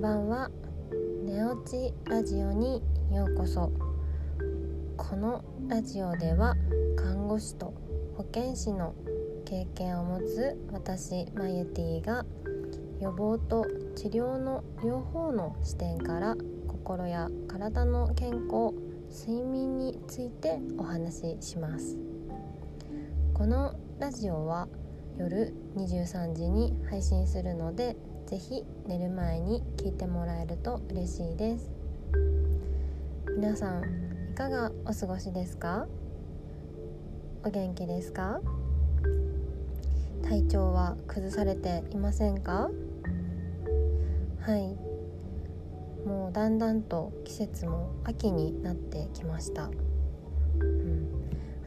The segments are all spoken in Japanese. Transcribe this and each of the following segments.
んばんは。寝落ちラジオにようこそ。このラジオでは看護師と保健師の経験を持つ私マユティが予防と治療の両方の視点から心や体の健康睡眠についてお話しします。このラジオは夜23時に配信するのでぜひ寝る前に聞いてもらえると嬉しいです。皆さんいかがお過ごしですか？お元気ですか？体調は崩されていませんか？はい。もうだんだんと季節も秋になってきました、うん、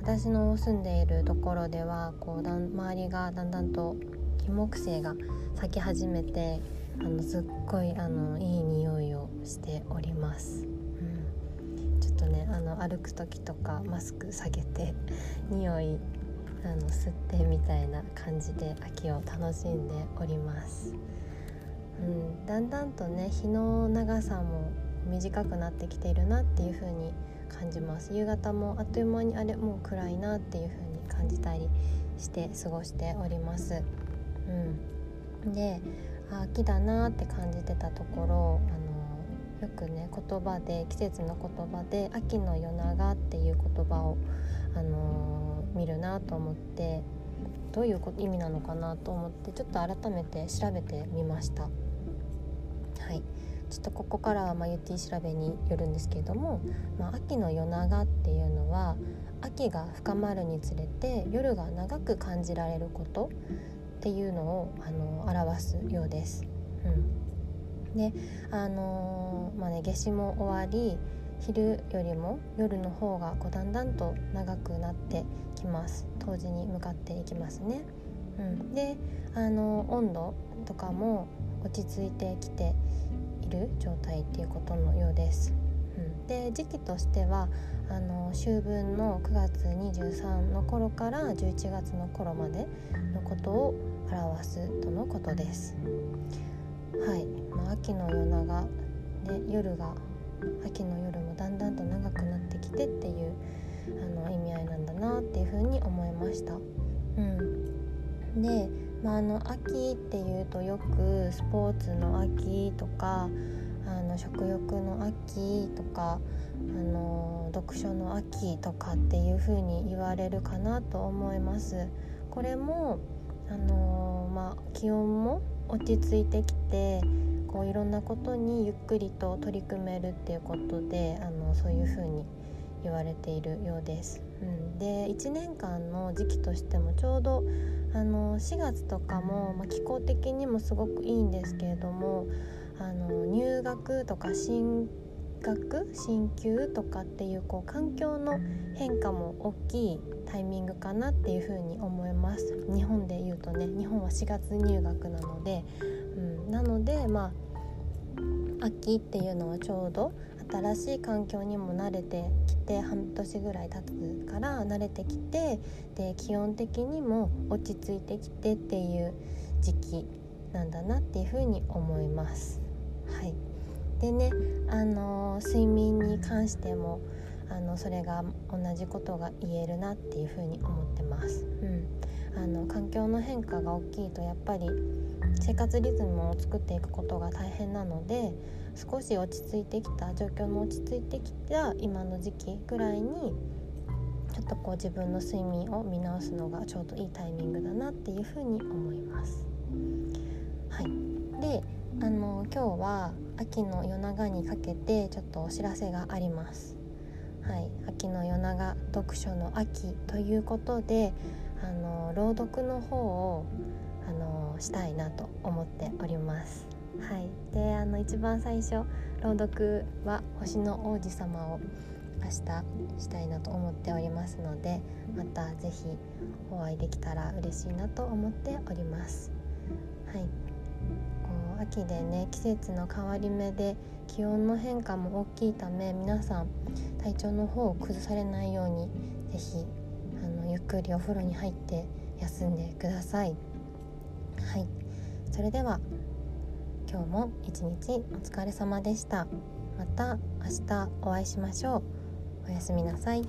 私の住んでいるところではこうだん周りがだんだんと金木犀が咲き始めてあのすっごいあのいい匂いをしております、うん、ちょっとねあの歩く時とかマスク下げて 匂いあの吸ってみたいな感じで秋を楽しんでおります、うん、だんだんとね日の長さも短くなってきているなっていう風に感じます。夕方もあっという間にあれもう暗いなっていう風に感じたりして過ごしております。うん、で秋だなって感じてたところあのよくね言葉で季節の言葉で「秋の夜長」っていう言葉を、あの見るなと思ってどういう意味なのかなと思ってちょっと改めて調べてみました。はい。ちょっとここからはまあユティ調べによるんですけれども、まあ、秋の夜長っていうのは秋が深まるにつれて夜が長く感じられること。っていうのをあの表すようです。うん、であのー、まあね夏至も終わり昼よりも夜の方がこうだんだんと長くなってきます冬至に向かっていきますね。うん、であの温度とかも落ち着いてきている状態っていうことのようです。で時期としてはあの秋分の9月23の頃から11月の頃までのことを表すとのことです。はい、まあ、秋の夜長で夜が秋の夜もだんだんと長くなってきてっていうあの意味合いなんだなっていうふうに思いました。うん、で、まあ、あの秋っていうとよくスポーツの秋とかあの食欲の秋とかあの読書の秋とかっていう風に言われるかなと思います。これもあのまあ、気温も落ち着いてきてこういろんなことにゆっくりと取り組めるっていうことであのそういう風に言われているようです。うん、で1年間の時期としてもちょうどあの4月とかも、まあ、気候的にもすごくいいんですけれどもあの入学とか進学進級とかっていうこう環境の変化も大きいタイミングかなっていうふうに思います。日本で言うとね日本は4月入学なので、うん、なのでまあ秋っていうのはちょうど新しい環境にも慣れてきて半年ぐらい経つから慣れてきてで気温的にも落ち着いてきてっていう時期なんだなっていうふうに思います。はいでね、あの睡眠に関してもあのそれが同じことが言えるなっていうふうに思ってます。うん、あの環境の変化が大きいとやっぱり生活リズムを作っていくことが大変なので少し落ち着いてきた状況の落ち着いてきた今の時期ぐらいにちょっとこう自分の睡眠を見直すのがちょうどいいタイミングだなっていうふうに思います。今日は秋の夜長にかけてちょっとお知らせがあります。はい、秋の夜長読書の秋ということであの朗読の方をあのしたいなと思っております。はい、であの一番最初朗読は「星の王子様」を明日したいなと思っておりますのでまた是非お会いできたら嬉しいなと思っております。はい秋でね季節の変わり目で気温の変化も大きいため皆さん体調の方を崩されないように是非あのゆっくりお風呂に入って休んでください。はい。それでは今日も一日お疲れ様でした。また明日お会いしましょう。おやすみなさい。